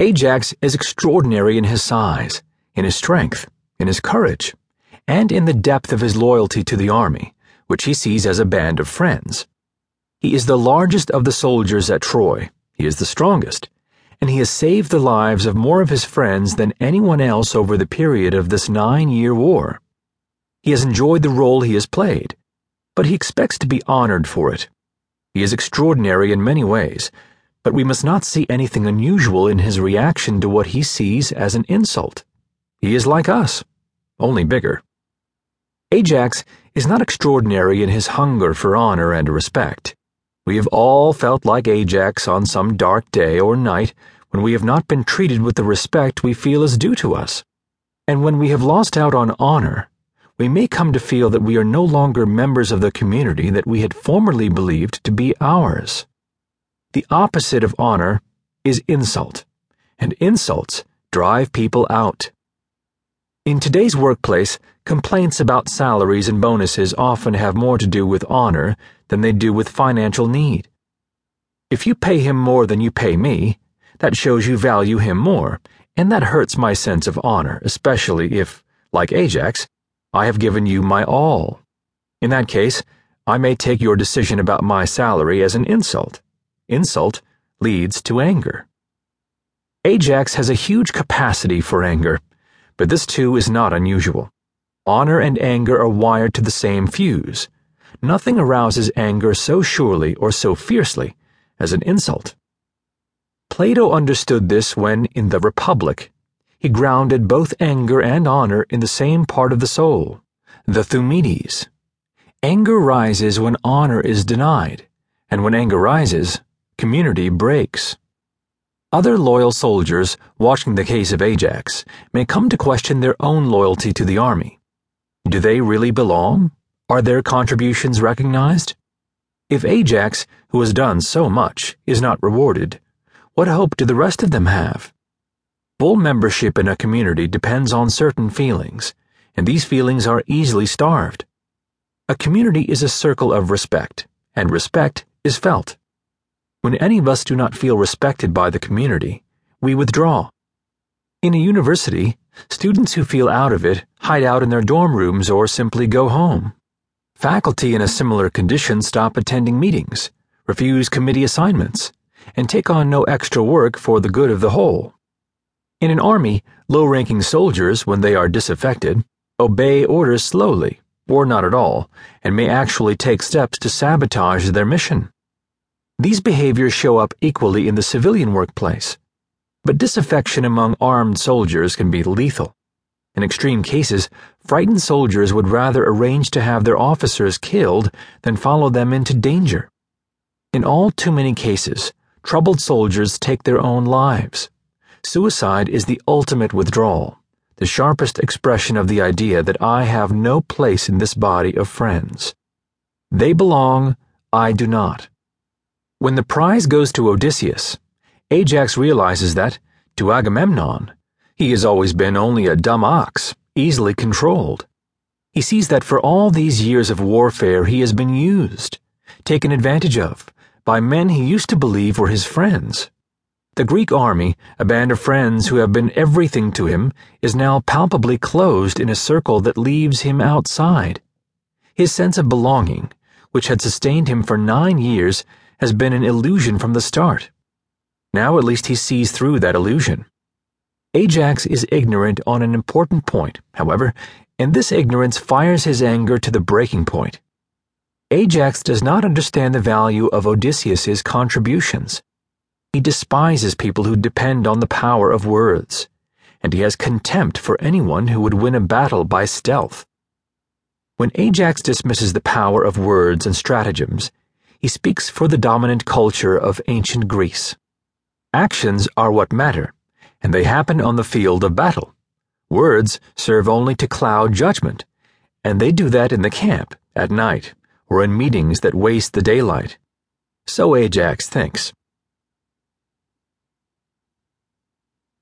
Ajax is extraordinary in his size, in his strength, in his courage, and in the depth of his loyalty to the army, which he sees as a band of friends. He is the largest of the soldiers at Troy, he is the strongest, and he has saved the lives of more of his friends than anyone else over the period of this nine year war. He has enjoyed the role he has played, but he expects to be honored for it. He is extraordinary in many ways but we must not see anything unusual in his reaction to what he sees as an insult. He is like us, only bigger. Ajax is not extraordinary in his hunger for honor and respect. We have all felt like Ajax on some dark day or night when we have not been treated with the respect we feel is due to us. And when we have lost out on honor, we may come to feel that we are no longer members of the community that we had formerly believed to be ours. The opposite of honor is insult, and insults drive people out. In today's workplace, complaints about salaries and bonuses often have more to do with honor than they do with financial need. If you pay him more than you pay me, that shows you value him more, and that hurts my sense of honor, especially if, like Ajax, I have given you my all. In that case, I may take your decision about my salary as an insult. Insult leads to anger. Ajax has a huge capacity for anger, but this too is not unusual. Honor and anger are wired to the same fuse. Nothing arouses anger so surely or so fiercely as an insult. Plato understood this when, in the Republic, he grounded both anger and honor in the same part of the soul, the thumoeides. Anger rises when honor is denied, and when anger rises, community breaks. Other loyal soldiers, watching the case of Ajax, may come to question their own loyalty to the army. Do they really belong? Are their contributions recognized? If Ajax, who has done so much, is not rewarded, what hope do the rest of them have? Full membership in a community depends on certain feelings, and these feelings are easily starved. A community is a circle of respect, and respect is felt. When any of us do not feel respected by the community, we withdraw. In a university, students who feel out of it hide out in their dorm rooms or simply go home. Faculty in a similar condition stop attending meetings, refuse committee assignments, and take on no extra work for the good of the whole. In an army, low ranking soldiers, when they are disaffected, obey orders slowly, or not at all, and may actually take steps to sabotage their mission. These behaviors show up equally in the civilian workplace. But disaffection among armed soldiers can be lethal. In extreme cases, frightened soldiers would rather arrange to have their officers killed than follow them into danger. In all too many cases, troubled soldiers take their own lives. Suicide is the ultimate withdrawal, the sharpest expression of the idea that I have no place in this body of friends. They belong, I do not. When the prize goes to Odysseus, Ajax realizes that, to Agamemnon, he has always been only a dumb ox, easily controlled. He sees that for all these years of warfare he has been used, taken advantage of, by men he used to believe were his friends. The Greek army, a band of friends who have been everything to him, is now palpably closed in a circle that leaves him outside. His sense of belonging, which had sustained him for nine years, has been an illusion from the start. Now at least he sees through that illusion. Ajax is ignorant on an important point, however, and this ignorance fires his anger to the breaking point. Ajax does not understand the value of Odysseus's contributions. He despises people who depend on the power of words, and he has contempt for anyone who would win a battle by stealth. When Ajax dismisses the power of words and stratagems, he speaks for the dominant culture of ancient Greece. Actions are what matter, and they happen on the field of battle. Words serve only to cloud judgment, and they do that in the camp, at night, or in meetings that waste the daylight. So Ajax thinks.